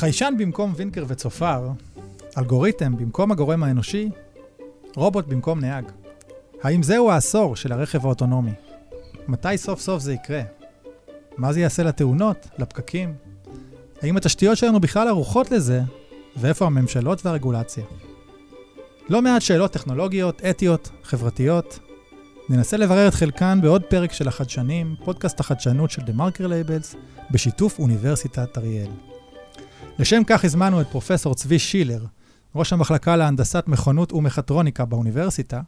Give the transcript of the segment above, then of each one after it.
חיישן במקום ווינקר וצופר, אלגוריתם במקום הגורם האנושי, רובוט במקום נהג. האם זהו העשור של הרכב האוטונומי? מתי סוף סוף זה יקרה? מה זה יעשה לתאונות, לפקקים? האם התשתיות שלנו בכלל ערוכות לזה? ואיפה הממשלות והרגולציה? לא מעט שאלות טכנולוגיות, אתיות, חברתיות. ננסה לברר את חלקן בעוד פרק של החדשנים, פודקאסט החדשנות של מרקר לייבלס, בשיתוף אוניברסיטת אריאל. לשם כך הזמנו את פרופסור צבי שילר, ראש המחלקה להנדסת מכונות ומכטרוניקה באוניברסיטה,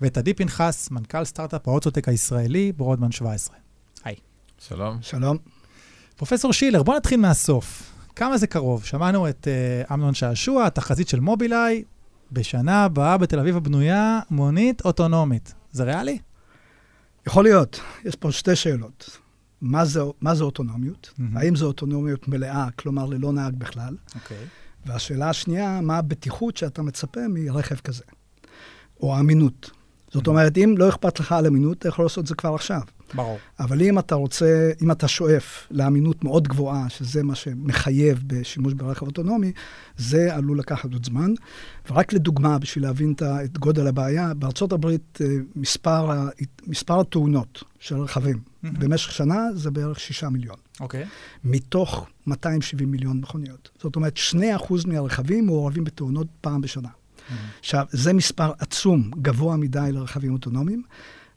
ואת עדי פנחס, מנכ"ל סטארט-אפ האוטוטק הישראלי, ברודמן 17. היי. שלום. שלום. פרופסור שילר, בוא נתחיל מהסוף. כמה זה קרוב? שמענו את uh, אמנון שעשוע, התחזית של מובילאיי, בשנה הבאה בתל אביב הבנויה מונית אוטונומית. זה ריאלי? יכול להיות. יש פה שתי שאלות. מה זה, מה זה אוטונומיות? מהמם. האם זו אוטונומיות מלאה, כלומר ללא נהג בכלל? אוקיי. והשאלה השנייה, מה הבטיחות שאתה מצפה מרכב כזה? או האמינות. זאת אומרת, אם לא אכפת לך על אמינות, אתה יכול לעשות את זה כבר עכשיו. ברור. אבל אם אתה רוצה, אם אתה שואף לאמינות מאוד גבוהה, שזה מה שמחייב בשימוש ברכב אוטונומי, זה עלול לקחת עוד זמן. ורק לדוגמה, בשביל להבין את גודל הבעיה, בארצות הברית אה, מספר, מספר התאונות של רכבים מהמם. במשך שנה זה בערך 6 מיליון, אוקיי. מתוך 270 מיליון מכוניות. זאת אומרת, 2% מהרכבים מעורבים בתאונות פעם בשנה. עכשיו, זה מספר עצום, גבוה מדי לרכבים אוטונומיים.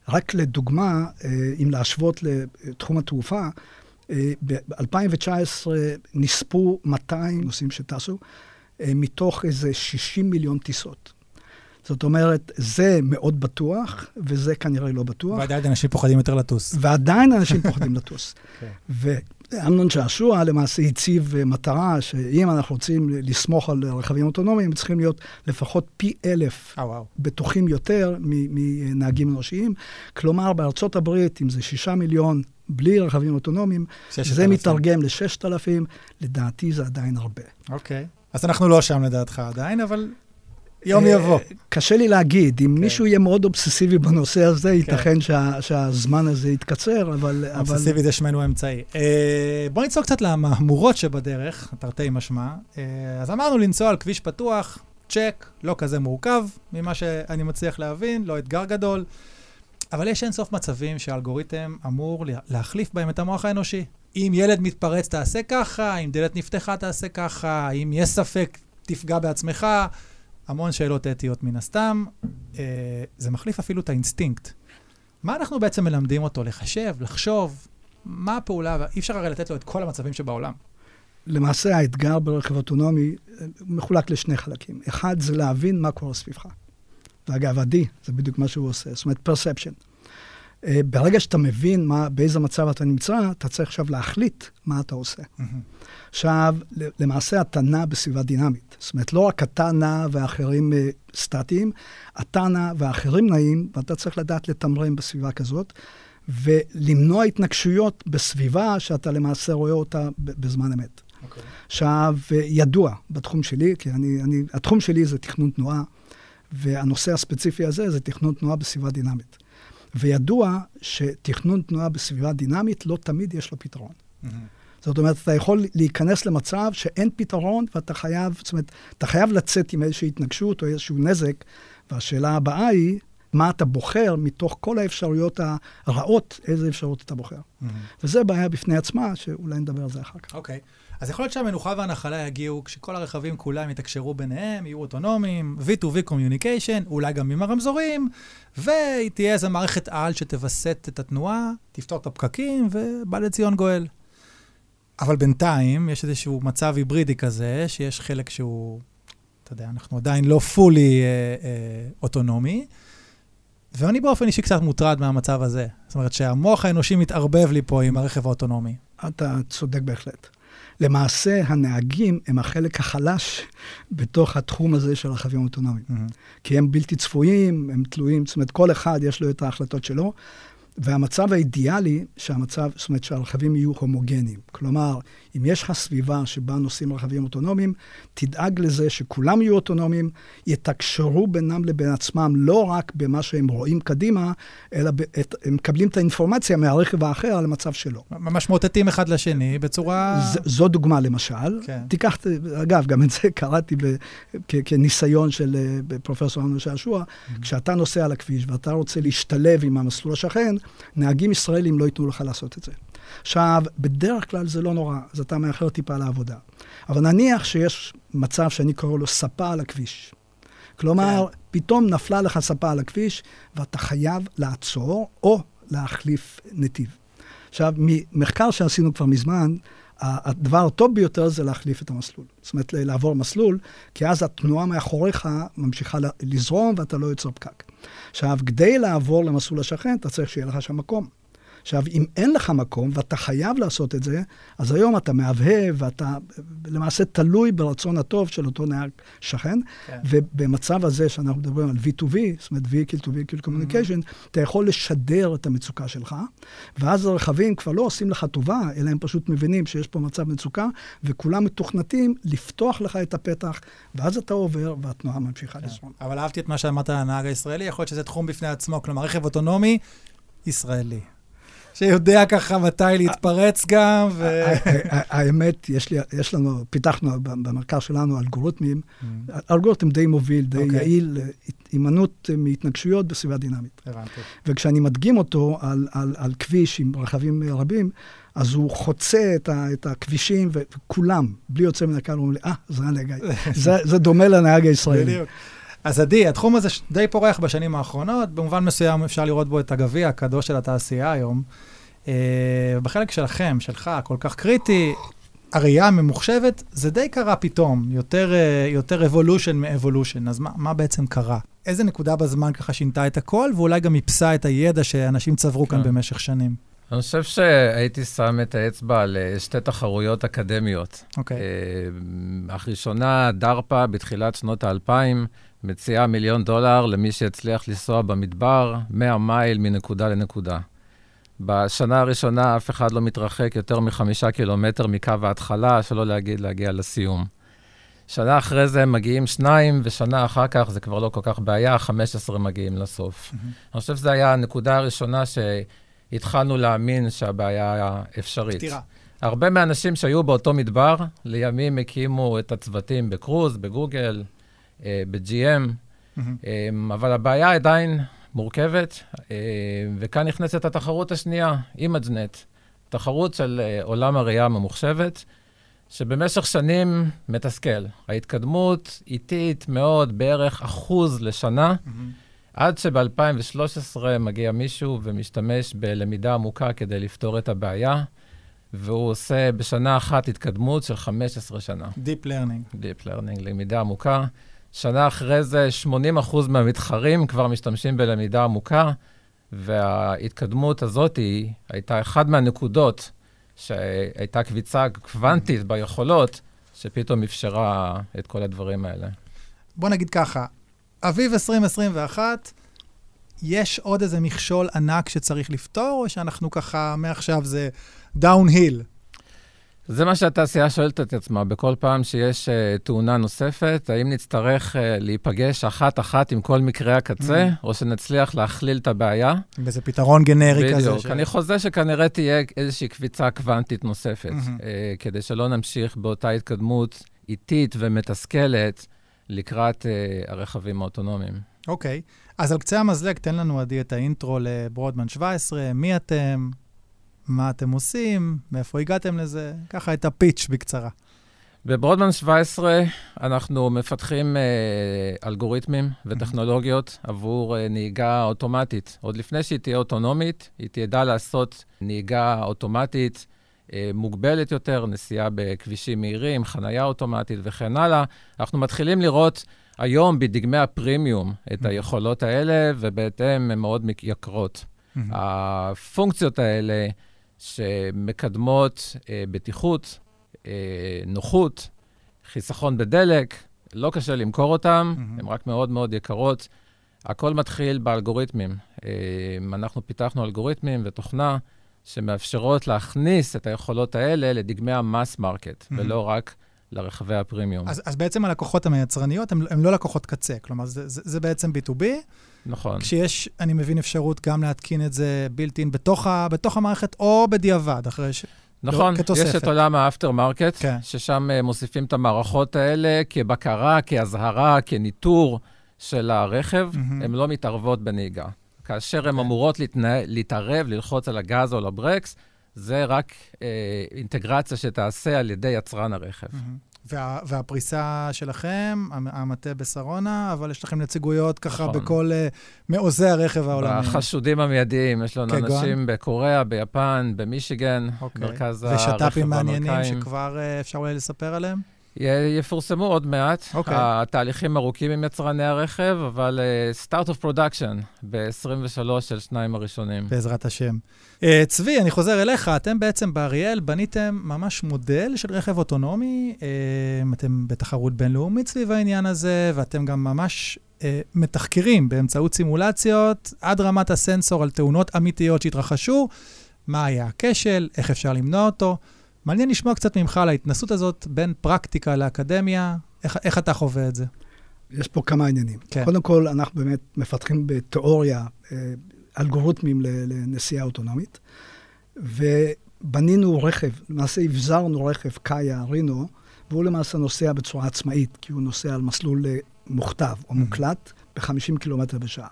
רק לדוגמה, אה, אם להשוות לתחום התעופה, אה, ב-2019 נספו 200 נוסעים שטסו, אה, מתוך איזה 60 מיליון טיסות. זאת אומרת, זה מאוד בטוח, וזה כנראה לא בטוח. ועדיין אנשים פוחדים יותר לטוס. ועדיין אנשים פוחדים לטוס. כן. ואמנון שעשוע למעשה הציב אה, מטרה שאם אנחנו רוצים לסמוך על רכבים אוטונומיים, צריכים להיות לפחות פי אלף אה, וואו. בטוחים יותר מנהגים אנושיים. כלומר, בארצות הברית, אם זה שישה מיליון בלי רכבים אוטונומיים, זה. מתרגם לששת אלפים, לדעתי זה עדיין הרבה. אוקיי. אז אנחנו לא שם לדעתך עדיין, אבל יום אה, יבוא. קשה לי להגיד, אם כן. מישהו יהיה מאוד אובססיבי בנושא הזה, ייתכן שה- שהזמן הזה יתקצר, אבל... אבל- אובססיבי זה שמנו אמצעי. אה, בוא נצלול קצת למהמורות שבדרך, תרתי משמע. אה, אז אמרנו לנסוע על כביש פתוח, צ'ק, לא כזה מורכב, ממה שאני מצליח להבין, לא אתגר גדול. אבל יש אינסוף מצבים שהאלגוריתם אמור לה- להחליף בהם את המוח האנושי. אם ילד מתפרץ, תעשה ככה, אם דלת נפתחה, תעשה ככה, אם יש ספק, תפגע בעצמך. המון שאלות אתיות מן הסתם. אה, זה מחליף אפילו את האינסטינקט. מה אנחנו בעצם מלמדים אותו? לחשב, לחשוב? מה הפעולה? אי אפשר הרי לתת לו את כל המצבים שבעולם. למעשה האתגר ברכב אוטונומי אה, מחולק לשני חלקים. אחד זה להבין מה קורה סביבך. ואגב, עדי, זה בדיוק מה שהוא עושה, זאת אומרת, perception. אה, ברגע שאתה מבין מה, באיזה מצב אתה נמצא, אתה צריך עכשיו להחליט מה אתה עושה. עכשיו, ל- למעשה אתה נע בסביבה דינמית. זאת אומרת, לא רק אתה נע ואחרים אה, סטטיים, אתה נע ואחרים נעים, ואתה צריך לדעת לתמרן בסביבה כזאת, ולמנוע התנגשויות בסביבה שאתה למעשה רואה אותה בזמן אמת. עכשיו, אה, ידוע בתחום שלי, כי אני, אני, התחום שלי זה תכנון תנועה, והנושא הספציפי הזה זה תכנון תנועה בסביבה דינמית. וידוע שתכנון תנועה בסביבה דינמית לא תמיד יש לו פתרון. זאת אומרת, אתה יכול להיכנס למצב שאין פתרון ואתה חייב, זאת אומרת, אתה חייב לצאת עם איזושהי התנגשות או איזשהו נזק, והשאלה הבאה היא, מה אתה בוחר מתוך כל האפשרויות הרעות, איזה אפשרות אתה בוחר. וזה בעיה בפני עצמה, שאולי נדבר על זה אחר כך. אוקיי. אז יכול להיות שהמנוחה והנחלה יגיעו כשכל הרכבים כולם יתקשרו ביניהם, יהיו אוטונומיים, V2V Communication, אולי גם עם הרמזורים, ותהיה איזו מערכת על שתווסת את התנועה, תפתור את הפקקים, ובא לציון גואל. אבל בינתיים יש איזשהו מצב היברידי כזה, שיש חלק שהוא, אתה יודע, אנחנו עדיין לא פולי אה, אה, אוטונומי, ואני באופן אישי קצת מוטרד מהמצב הזה. זאת אומרת שהמוח האנושי מתערבב לי פה עם הרכב האוטונומי. אתה צודק בהחלט. למעשה, הנהגים הם החלק החלש בתוך התחום הזה של רכבים אוטונומיים. מהמם. כי הם בלתי צפויים, הם תלויים, זאת אומרת, כל אחד יש לו את ההחלטות שלו. והמצב האידיאלי, שהמצב, זאת אומרת שהרכבים יהיו הומוגניים. כלומר, אם יש לך סביבה שבה נוסעים רכבים אוטונומיים, תדאג לזה שכולם יהיו אוטונומיים, יתקשרו בינם לבין עצמם לא רק במה שהם רואים קדימה, אלא את, הם מקבלים את האינפורמציה מהרכב האחר על המצב שלו. ממש מוטטים אחד לשני בצורה... ז, זו דוגמה למשל. כן. תיקח, אגב, גם את זה קראתי ב, כ, כניסיון של אה, פרופסור אמנון שעשוע. Mm-hmm. כשאתה נוסע על הכביש ואתה רוצה להשתלב עם המסלול השכן, נהגים ישראלים לא ייתנו לך לעשות את זה. עכשיו, בדרך כלל זה לא נורא, אז אתה מאחר טיפה לעבודה. אבל נניח שיש מצב שאני קורא לו ספה על הכביש. כלומר, כן. פתאום נפלה לך ספה על הכביש, ואתה חייב לעצור או להחליף נתיב. עכשיו, ממחקר שעשינו כבר מזמן, הדבר הטוב ביותר זה להחליף את המסלול. זאת אומרת, לעבור מסלול, כי אז התנועה מאחוריך ממשיכה לזרום ואתה לא יוצר פקק. עכשיו, כדי לעבור למסלול השכן, אתה צריך שיהיה לך שם מקום. עכשיו, אם אין לך מקום ואתה חייב לעשות את זה, אז היום אתה מהבהב ואתה למעשה תלוי ברצון הטוב של אותו נהג שכן, כן. ובמצב הזה שאנחנו מדברים על V2V, זאת אומרת Vehicle to Vehicle Communication, mm-hmm. אתה יכול לשדר את המצוקה שלך, ואז הרכבים כבר לא עושים לך טובה, אלא הם פשוט מבינים שיש פה מצב מצוקה, וכולם מתוכנתים לפתוח לך את הפתח, ואז אתה עובר והתנועה ממשיכה כן. לזרום. אבל אהבתי את מה שאמרת על הנהג הישראלי, יכול להיות שזה תחום בפני עצמו, כלומר רכב אוטונומי ישראלי. שיודע ככה מתי להתפרץ גם. האמת, יש לנו, פיתחנו במרכז שלנו אלגוריתמים, mm. אלגוריתם די מוביל, די אוקיי. יעיל, הימנעות מהתנגשויות בסביבה דינמית. הבנתי. וכשאני מדגים אותו על כביש עם רכבים רבים, אז הוא חוצה את, ה, את הכבישים, וכולם, בלי יוצא מן הכלל, אומרים לי, אה, זה הנהג, זה, זה דומה לנהג הישראלי. בדיוק. אז עדי, התחום הזה די פורח בשנים האחרונות, במובן מסוים אפשר לראות בו את הגביע הקדוש של התעשייה היום. Uh, בחלק שלכם, שלך, כל כך קריטי, הראייה הממוחשבת, זה די קרה פתאום, יותר, uh, יותר revolution מ evolution. אז מה, מה בעצם קרה? איזה נקודה בזמן ככה שינתה את הכל, ואולי גם איפסה את הידע שאנשים צברו כאן כן. במשך שנים? אני חושב שהייתי שם את האצבע על אה, שתי תחרויות אקדמיות. אוקיי. Okay. הראשונה, דרפה, בתחילת שנות האלפיים. מציעה מיליון דולר למי שיצליח לנסוע במדבר 100 מייל מנקודה לנקודה. בשנה הראשונה אף אחד לא מתרחק יותר מחמישה קילומטר מקו ההתחלה, שלא להגיד להגיע לסיום. שנה אחרי זה מגיעים שניים, ושנה אחר כך זה כבר לא כל כך בעיה, 15 מגיעים לסוף. Mm-hmm. אני חושב שזו הייתה הנקודה הראשונה שהתחלנו להאמין שהבעיה אפשרית. פתירה. הרבה מהאנשים שהיו באותו מדבר, לימים הקימו את הצוותים בקרוז, בגוגל, אה, ב-GM, mm-hmm. אה, אבל הבעיה עדיין מורכבת, אה, וכאן נכנסת התחרות השנייה, ImageNet, תחרות של עולם הראייה הממוחשבת, שבמשך שנים מתסכל. ההתקדמות איטית מאוד, בערך אחוז לשנה, mm-hmm. עד שב-2013 מגיע מישהו ומשתמש בלמידה עמוקה כדי לפתור את הבעיה, והוא עושה בשנה אחת התקדמות של 15 שנה. Deep Learning. Deep Learning, למידה עמוקה. שנה אחרי זה, 80% מהמתחרים כבר משתמשים בלמידה עמוקה, וההתקדמות הזאת היא, הייתה אחת מהנקודות שהייתה קביצה קוונטית ביכולות, שפתאום אפשרה את כל הדברים האלה. בוא נגיד ככה, אביב 2021, יש עוד איזה מכשול ענק שצריך לפתור, או שאנחנו ככה, מעכשיו זה דאון-היל? זה מה שהתעשייה שואלת את עצמה, בכל פעם שיש uh, תאונה נוספת, האם נצטרך uh, להיפגש אחת-אחת עם כל מקרי הקצה, mm. או שנצליח להכליל את הבעיה. וזה פתרון גנרי בדיוק. כזה. בדיוק, ש... אני חוזה שכנראה תהיה איזושהי קביצה קוונטית נוספת, mm-hmm. uh, כדי שלא נמשיך באותה התקדמות איטית ומתסכלת לקראת uh, הרכבים האוטונומיים. אוקיי, okay. אז על קצה המזלג, תן לנו, עדי, את האינטרו לברודמן 17, מי אתם? מה אתם עושים, מאיפה הגעתם לזה, ככה את הפיץ' בקצרה. בברודמן 17 אנחנו מפתחים אה, אלגוריתמים וטכנולוגיות עבור אה, נהיגה אוטומטית. עוד לפני שהיא תהיה אוטונומית, היא תדע לעשות נהיגה אוטומטית מוגבלת יותר, נסיעה בכבישים מהירים, חנייה אוטומטית וכן הלאה. אנחנו מתחילים לראות היום בדגמי הפרימיום את היכולות האלה, ובהתאם הן מאוד יקרות. הפונקציות האלה שמקדמות אה, בטיחות, אה, נוחות, חיסכון בדלק, לא קשה למכור אותן, mm-hmm. הן רק מאוד מאוד יקרות. הכל מתחיל באלגוריתמים. אה, אנחנו פיתחנו אלגוריתמים ותוכנה שמאפשרות להכניס את היכולות האלה לדגמי ה mass market, mm-hmm. ולא רק לרכבי הפרימיום. אז, אז בעצם הלקוחות הם היצרניות, הם, הם לא לקוחות קצה, כלומר, זה, זה, זה בעצם B2B. נכון. כשיש, אני מבין, אפשרות גם להתקין את זה built-in בתוך, בתוך המערכת, או בדיעבד, אחרי ש... נכון, לא, יש את עולם ה after market, כן. ששם uh, מוסיפים את המערכות האלה כבקרה, כאזהרה, כניטור של הרכב, mm-hmm. הן לא מתערבות בנהיגה. כאשר הן כן. אמורות להתנה... להתערב, ללחוץ על הגז או על הברקס, זה רק אה, אינטגרציה שתעשה על ידי יצרן הרכב. Mm-hmm. וה, והפריסה שלכם, המטה בשרונה, אבל יש לכם נציגויות ככה נכון. בכל uh, מעוזי הרכב העולמיים. החשודים המיידיים, יש לנו כגון? אנשים בקוריאה, ביפן, במישיגן, אוקיי. מרכז הרכב האמריקאים. ושת"פים מעניינים שכבר uh, אפשר אולי לספר עליהם? יפורסמו עוד מעט. Okay. אוקיי. התהליכים ארוכים עם יצרני הרכב, אבל start of production ב-23 של שניים הראשונים. בעזרת השם. Uh, צבי, אני חוזר אליך. אתם בעצם באריאל בניתם ממש מודל של רכב אוטונומי. Uh, אתם בתחרות בינלאומית סביב העניין הזה, ואתם גם ממש uh, מתחקרים באמצעות סימולציות עד רמת הסנסור על תאונות אמיתיות שהתרחשו. מה היה הכשל, איך אפשר למנוע אותו. מעניין לשמוע קצת ממך על ההתנסות הזאת בין פרקטיקה לאקדמיה, איך, איך אתה חווה את זה? יש פה כמה עניינים. כן. קודם כל, אנחנו באמת מפתחים בתיאוריה אה, אלגוריתמים לנסיעה אוטונומית, ובנינו רכב, למעשה הבזרנו רכב קאיה רינו, והוא למעשה נוסע בצורה עצמאית, כי הוא נוסע על מסלול אה, מוכתב או mm-hmm. מוקלט ב-50 קילומטר בשעה.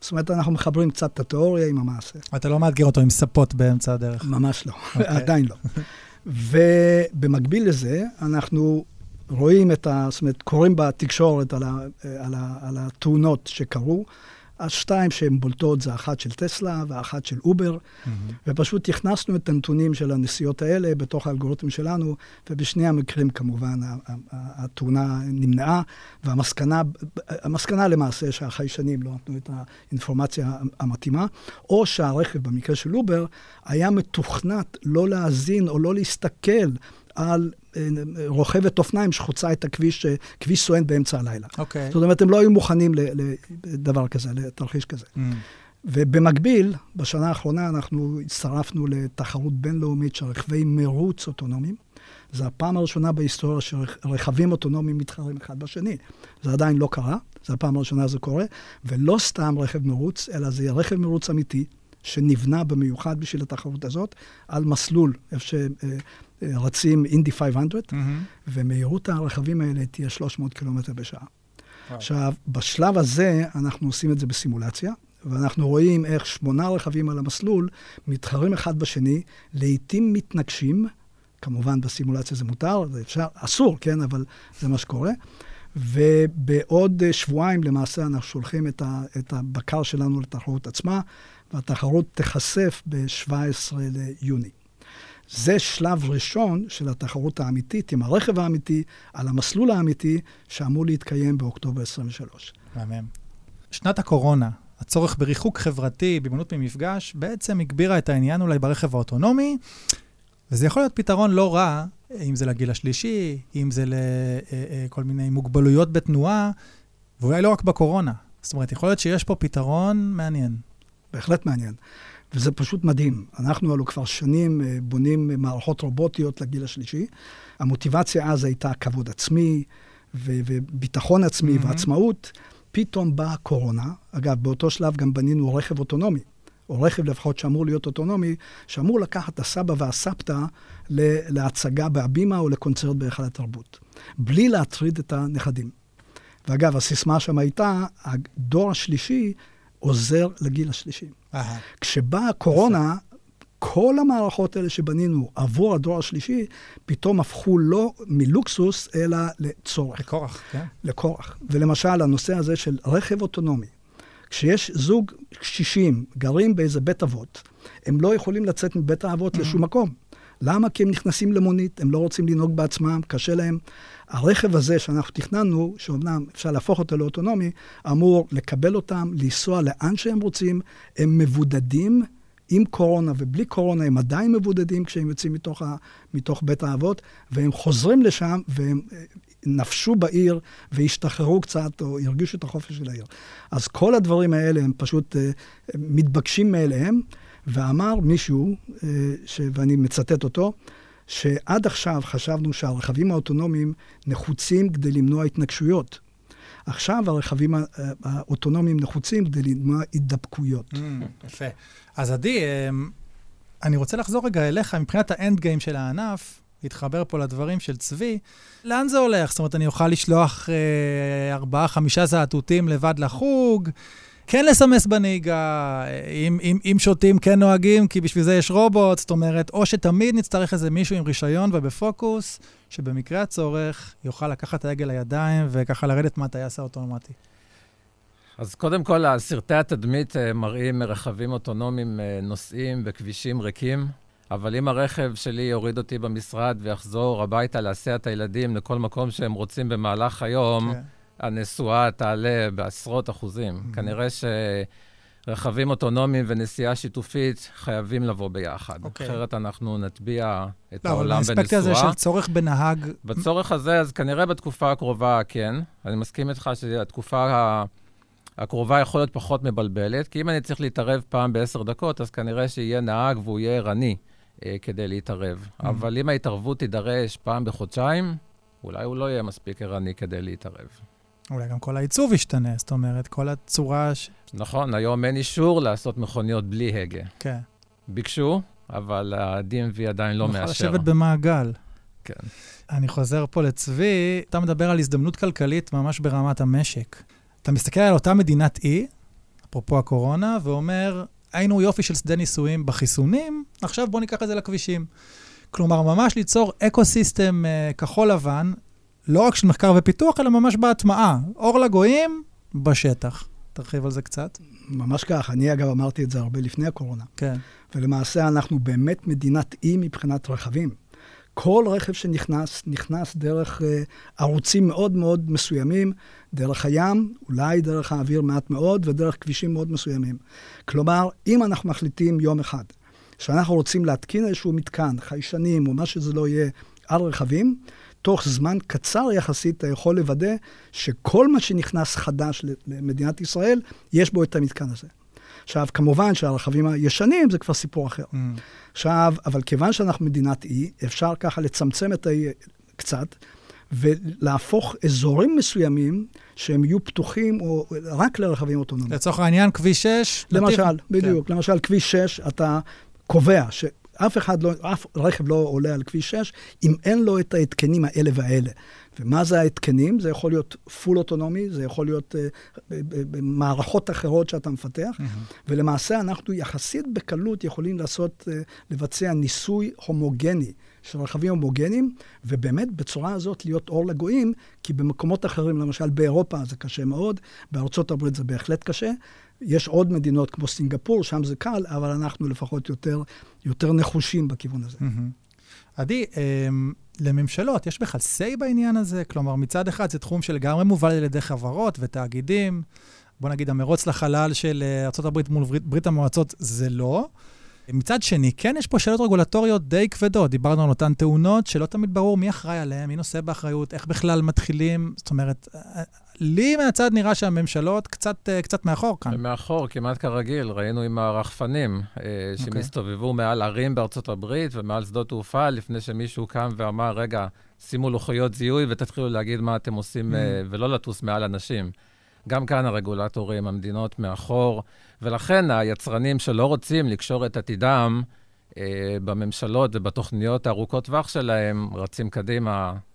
זאת אומרת, אנחנו מחברים קצת את התיאוריה עם המעשה. אתה לא מאתגר אותו עם ספות באמצע הדרך. ממש לא, okay. אוקיי. עדיין לא. ובמקביל לזה, אנחנו רואים את ה... זאת אומרת, קוראים בתקשורת על, ה, על, ה, על התאונות שקרו. השתיים שהן בולטות זה אחת של טסלה ואחת של אובר, mm-hmm. ופשוט הכנסנו את הנתונים של הנסיעות האלה בתוך האלגוריתם שלנו, ובשני המקרים כמובן התאונה נמנעה, והמסקנה המסקנה למעשה שהחיישנים לא נתנו את האינפורמציה המתאימה, או שהרכב במקרה של אובר היה מתוכנת לא להאזין או לא להסתכל על אה, רוכבת אופניים שחוצה את הכביש, אה, כביש סואן באמצע הלילה. אוקיי. Okay. זאת אומרת, הם לא היו מוכנים לדבר כזה, לתרחיש כזה. Mm. ובמקביל, בשנה האחרונה אנחנו הצטרפנו לתחרות בינלאומית של רכבי מרוץ אוטונומיים. זו הפעם הראשונה בהיסטוריה שרכבים אוטונומיים מתחרים אחד בשני. זה עדיין לא קרה, זו הפעם הראשונה שזה קורה, ולא סתם רכב מרוץ, אלא זה רכב מרוץ אמיתי, שנבנה במיוחד בשביל התחרות הזאת, על מסלול, איפה רצים אינדי 500, mm-hmm. ומהירות הרכבים האלה תהיה 300 קילומטר בשעה. Wow. עכשיו, בשלב הזה אנחנו עושים את זה בסימולציה, ואנחנו רואים איך שמונה רכבים על המסלול מתחרים אחד בשני, לעתים מתנגשים, כמובן בסימולציה זה מותר, זה אפשר, אסור, כן, אבל זה מה שקורה. ובעוד שבועיים למעשה אנחנו שולחים את, ה, את הבקר שלנו לתחרות עצמה, והתחרות תיחשף ב-17 ליוני. זה שלב ראשון של התחרות האמיתית עם הרכב האמיתי, על המסלול האמיתי, שאמור להתקיים באוקטובר 23. מהמם. שנת הקורונה, הצורך בריחוק חברתי, בהימנעות ממפגש, בעצם הגבירה את העניין אולי ברכב האוטונומי, וזה יכול להיות פתרון לא רע, אם זה לגיל השלישי, אם זה לכל אה, אה, מיני מוגבלויות בתנועה, ואולי לא רק בקורונה. זאת אומרת, יכול להיות שיש פה פתרון מעניין. בהחלט מעניין. וזה פשוט מדהים. אנחנו הלוא כבר שנים אה, בונים מערכות רובוטיות לגיל השלישי. המוטיבציה אז הייתה כבוד עצמי ו- וביטחון עצמי mm-hmm. ועצמאות. פתאום באה קורונה. אגב, באותו שלב גם בנינו רכב אוטונומי, או רכב לפחות שאמור להיות אוטונומי, שאמור לקחת את הסבא והסבתא להצגה בהבימה או לקונצרט בהיכל התרבות, בלי להטריד את הנכדים. ואגב, הסיסמה שם הייתה, הדור השלישי עוזר לגיל השלישי. כשבאה הקורונה, כל המערכות האלה שבנינו עבור הדור השלישי, פתאום הפכו לא מלוקסוס, אלא לצורך. לכורח, כן. לכורח. ולמשל, הנושא הזה של רכב אוטונומי, כשיש זוג קשישים, גרים באיזה בית אבות, הם לא יכולים לצאת מבית האבות mm-hmm. לשום מקום. למה? כי הם נכנסים למונית, הם לא רוצים לנהוג בעצמם, קשה להם. הרכב הזה שאנחנו תכננו, שאומנם אפשר להפוך אותו לאוטונומי, אמור לקבל אותם, לנסוע לאן שהם רוצים, הם מבודדים עם קורונה ובלי קורונה, הם עדיין מבודדים כשהם יוצאים מתוך, ה, מתוך בית האבות, והם חוזרים לשם והם אה, נפשו בעיר והשתחררו קצת, או הרגישו את החופש של העיר. אז כל הדברים האלה הם פשוט אה, מתבקשים מאליהם, ואמר מישהו, אה, ש, ואני מצטט אותו, שעד עכשיו חשבנו שהרכבים האוטונומיים נחוצים כדי למנוע התנגשויות. עכשיו הרכבים האוטונומיים נחוצים כדי למנוע הידבקויות. Mm, יפה. אז עדי, אמ, אני רוצה לחזור רגע אליך, מבחינת האנד גיים של הענף, להתחבר פה לדברים של צבי, לאן זה הולך? זאת אומרת, אני אוכל לשלוח אה, ארבעה, חמישה זעתותים לבד לחוג, כן לסמס בנהיגה, אם, אם, אם שותים כן נוהגים, כי בשביל זה יש רובוט, זאת אומרת, או שתמיד נצטרך איזה מישהו עם רישיון ובפוקוס, שבמקרה הצורך יוכל לקחת את ההגה לידיים וככה לרדת מהטייס האוטומטי. אז קודם כל, סרטי התדמית אה, מראים רכבים אוטונומיים אה, נוסעים בכבישים ריקים, אבל אם הרכב שלי יוריד אותי במשרד ויחזור הביתה להסיע את הילדים לכל מקום שהם רוצים במהלך היום, okay. הנסועה תעלה בעשרות אחוזים. Mm-hmm. כנראה שרכבים אוטונומיים ונסיעה שיתופית חייבים לבוא ביחד. Okay. אוקיי. אחרת אנחנו נטביע את לא, העולם בנסועה. לא, אבל האספקט הזה של צורך בנהג... בצורך הזה, אז כנראה בתקופה הקרובה כן. אני מסכים איתך שהתקופה הקרובה יכול להיות פחות מבלבלת, כי אם אני צריך להתערב פעם בעשר דקות, אז כנראה שיהיה נהג והוא יהיה ערני אה, כדי להתערב. Mm-hmm. אבל אם ההתערבות תידרש פעם בחודשיים, אולי הוא לא יהיה מספיק ערני כדי להתערב. אולי גם כל העיצוב ישתנה, זאת אומרת, כל הצורה ש... נכון, היום אין אישור לעשות מכוניות בלי הגה. כן. ביקשו, אבל ה-DMV עדיין לא מאשר. נוכל לשבת במעגל. כן. אני חוזר פה לצבי, אתה מדבר על הזדמנות כלכלית ממש ברמת המשק. אתה מסתכל על אותה מדינת אי, אפרופו הקורונה, ואומר, היינו יופי של שדה ניסויים בחיסונים, עכשיו בואו ניקח את זה לכבישים. כלומר, ממש ליצור אקו-סיסטם uh, כחול לבן, לא רק של מחקר ופיתוח, אלא ממש בהטמעה. אור לגויים בשטח. תרחיב על זה קצת. ממש כך. אני, אגב, אמרתי את זה הרבה לפני הקורונה. כן. ולמעשה אנחנו באמת מדינת אי מבחינת רכבים. כל רכב שנכנס, נכנס דרך uh, ערוצים מאוד מאוד מסוימים, דרך הים, אולי דרך האוויר מעט מאוד, ודרך כבישים מאוד מסוימים. כלומר, אם אנחנו מחליטים יום אחד שאנחנו רוצים להתקין איזשהו מתקן, חיישנים או מה שזה לא יהיה, על רכבים, תוך זמן קצר יחסית אתה יכול לוודא שכל מה שנכנס חדש למדינת ישראל, יש בו את המתקן הזה. עכשיו, כמובן שהרכבים הישנים זה כבר סיפור אחר. Mm. עכשיו, אבל כיוון שאנחנו מדינת אי, אפשר ככה לצמצם את האי קצת, ולהפוך אזורים מסוימים שהם יהיו פתוחים או רק לרכבים אוטונומיים. לצורך העניין, כביש 6? למשל, נתיב... בדיוק. כן. למשל, כביש 6, אתה קובע ש... אף אחד לא, אף רכב לא עולה על כביש 6 אם אין לו את ההתקנים האלה והאלה. ומה זה ההתקנים? זה יכול להיות פול אוטונומי, זה יכול להיות uh, במערכות אחרות שאתה מפתח, mm-hmm. ולמעשה אנחנו יחסית בקלות יכולים לעשות, uh, לבצע ניסוי הומוגני של רכבים הומוגניים, ובאמת בצורה הזאת להיות אור לגויים, כי במקומות אחרים, למשל באירופה זה קשה מאוד, בארצות הברית זה בהחלט קשה, יש עוד מדינות כמו סינגפור, שם זה קל, אבל אנחנו לפחות יותר, יותר נחושים בכיוון הזה. עדי, אמ, לממשלות, יש בכלל say בעניין הזה? כלומר, מצד אחד זה תחום שלגמרי מובל על ידי חברות ותאגידים. בוא נגיד, המרוץ לחלל של אה, ארה"ב מול ברית, ברית המועצות זה לא. מצד שני, כן יש פה שאלות רגולטוריות די כבדות. דיברנו על אותן תאונות שלא תמיד ברור מי אחראי עליהן, מי נושא באחריות, איך בכלל מתחילים. זאת אומרת, לי מהצד נראה שהממשלות קצת, קצת מאחור כאן. מאחור, כמעט כרגיל. ראינו עם הרחפנים אה, אוקיי. שהם הסתובבו מעל ערים בארצות הברית ומעל שדות תעופה, לפני שמישהו קם ואמר, רגע, שימו לוחיות זיהוי ותתחילו להגיד מה אתם עושים, mm. ולא לטוס מעל אנשים. גם כאן הרגולטורים, המדינות מאחור, ולכן היצרנים שלא רוצים לקשור את עתידם אה, בממשלות ובתוכניות הארוכות טווח שלהם, רצים קדימה, אה.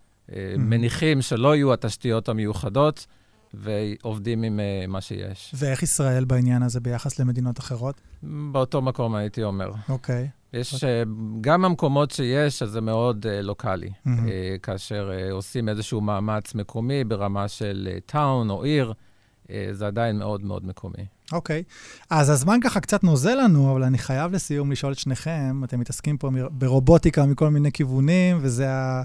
מניחים שלא יהיו התשתיות המיוחדות, ועובדים עם uh, מה שיש. ואיך ישראל בעניין הזה ביחס למדינות אחרות? באותו מקום, הייתי אומר. אוקיי. Okay. יש, okay. uh, גם המקומות שיש, אז זה מאוד uh, לוקאלי. Mm-hmm. Uh, כאשר uh, עושים איזשהו מאמץ מקומי ברמה של טאון uh, או עיר, אה, זה עדיין מאוד מאוד מקומי. אוקיי. Okay. אז הזמן ככה קצת נוזל לנו, אבל אני חייב לסיום לשאול את שניכם, אתם מתעסקים פה ברובוטיקה מכל מיני כיוונים, וזה ה...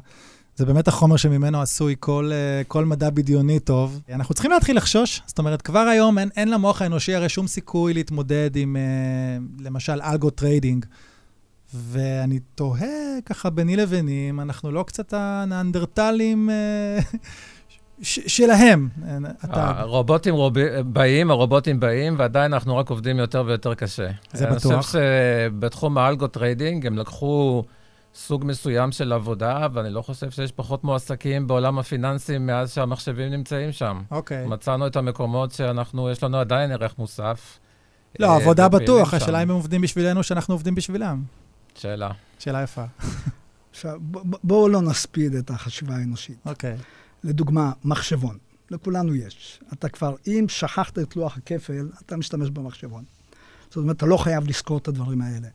זה באמת החומר שממנו עשוי כל, אה, כל מדע בדיוני טוב. אנחנו צריכים להתחיל לחשוש, זאת אומרת, כבר היום אין, אין למוח האנושי הרי שום סיכוי להתמודד עם, אה, למשל, algo trading. ואני תוהה ככה ביני לביני, אם אנחנו לא קצת הנאנדרטלים אה, שלהם. הרובוטים רוב... באים, הרובוטים באים, ועדיין אנחנו רק עובדים יותר ויותר קשה. זה בטוח. אני חושב שבתחום ה algo trading הם לקחו... סוג מסוים של עבודה, ואני לא חושב שיש פחות מועסקים בעולם הפיננסים מאז שהמחשבים נמצאים שם. אוקיי. מצאנו את המקומות שאנחנו, יש לנו עדיין ערך מוסף. לא, אה, עבודה בטוח, השאלה אם הם עובדים בשבילנו, שאנחנו עובדים בשבילם. שאלה. שאלה יפה. עכשיו, בואו לא נספיד את החשיבה האנושית. אוקיי. לדוגמה, מחשבון. לכולנו יש. אתה כבר, אם שכחת את לוח הכפל, אתה משתמש במחשבון. זאת אומרת, אתה לא חייב לזכור את הדברים האלה.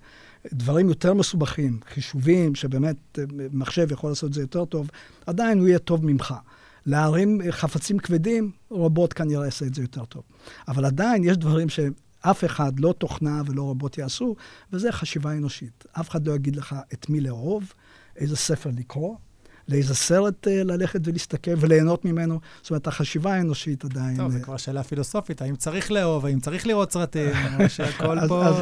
דברים יותר מסובכים, חישובים, שבאמת אה, מחשב יכול לעשות את זה יותר טוב, עדיין הוא יהיה טוב ממך. להרים חפצים כבדים, רובוט כנראה יעשה את זה יותר טוב. אבל עדיין יש דברים שאף אחד, לא תוכנה ולא רובוט יעשו, וזה חשיבה אנושית. אף אחד לא יגיד לך את מי לאהוב, איזה ספר לקרוא, לאיזה סרט uh, ללכת ולהסתכל וליהנות ממנו. זאת אומרת, החשיבה האנושית עדיין... טוב, זו אה, כבר שאלה פילוסופית, האם צריך לאהוב, האם צריך לראות סרטים, שהכל פה... אז,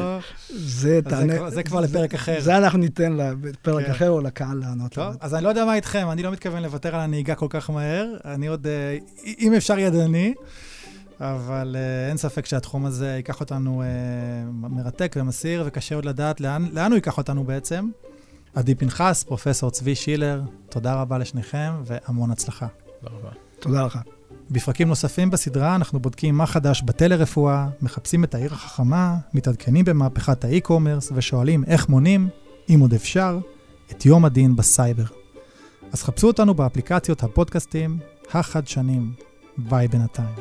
זה, תענה, זה כבר לפרק אחר. זה אנחנו ניתן לפרק כן. אחר או לקהל לענות. טוב, אז אני לא יודע מה איתכם, אני לא מתכוון לוותר על הנהיגה כל כך מהר. אני עוד, uh, אם אפשר ידני. אבל uh, אין ספק שהתחום הזה ייקח אותנו uh, מרתק ומסעיר, וקשה עוד לדעת לאן, לאן הוא ייקח אותנו בעצם. עדי פנחס, פרופסור צבי שילר, תודה רבה לשניכם והמון הצלחה. תודה רבה. תודה לך. בפרקים נוספים בסדרה אנחנו בודקים מה חדש בטלרפואה, מחפשים את העיר החכמה, מתעדכנים במהפכת האי-קומרס ושואלים איך מונים, אם עוד אפשר, את יום הדין בסייבר. אז חפשו אותנו באפליקציות הפודקאסטים החדשנים. ביי בינתיים.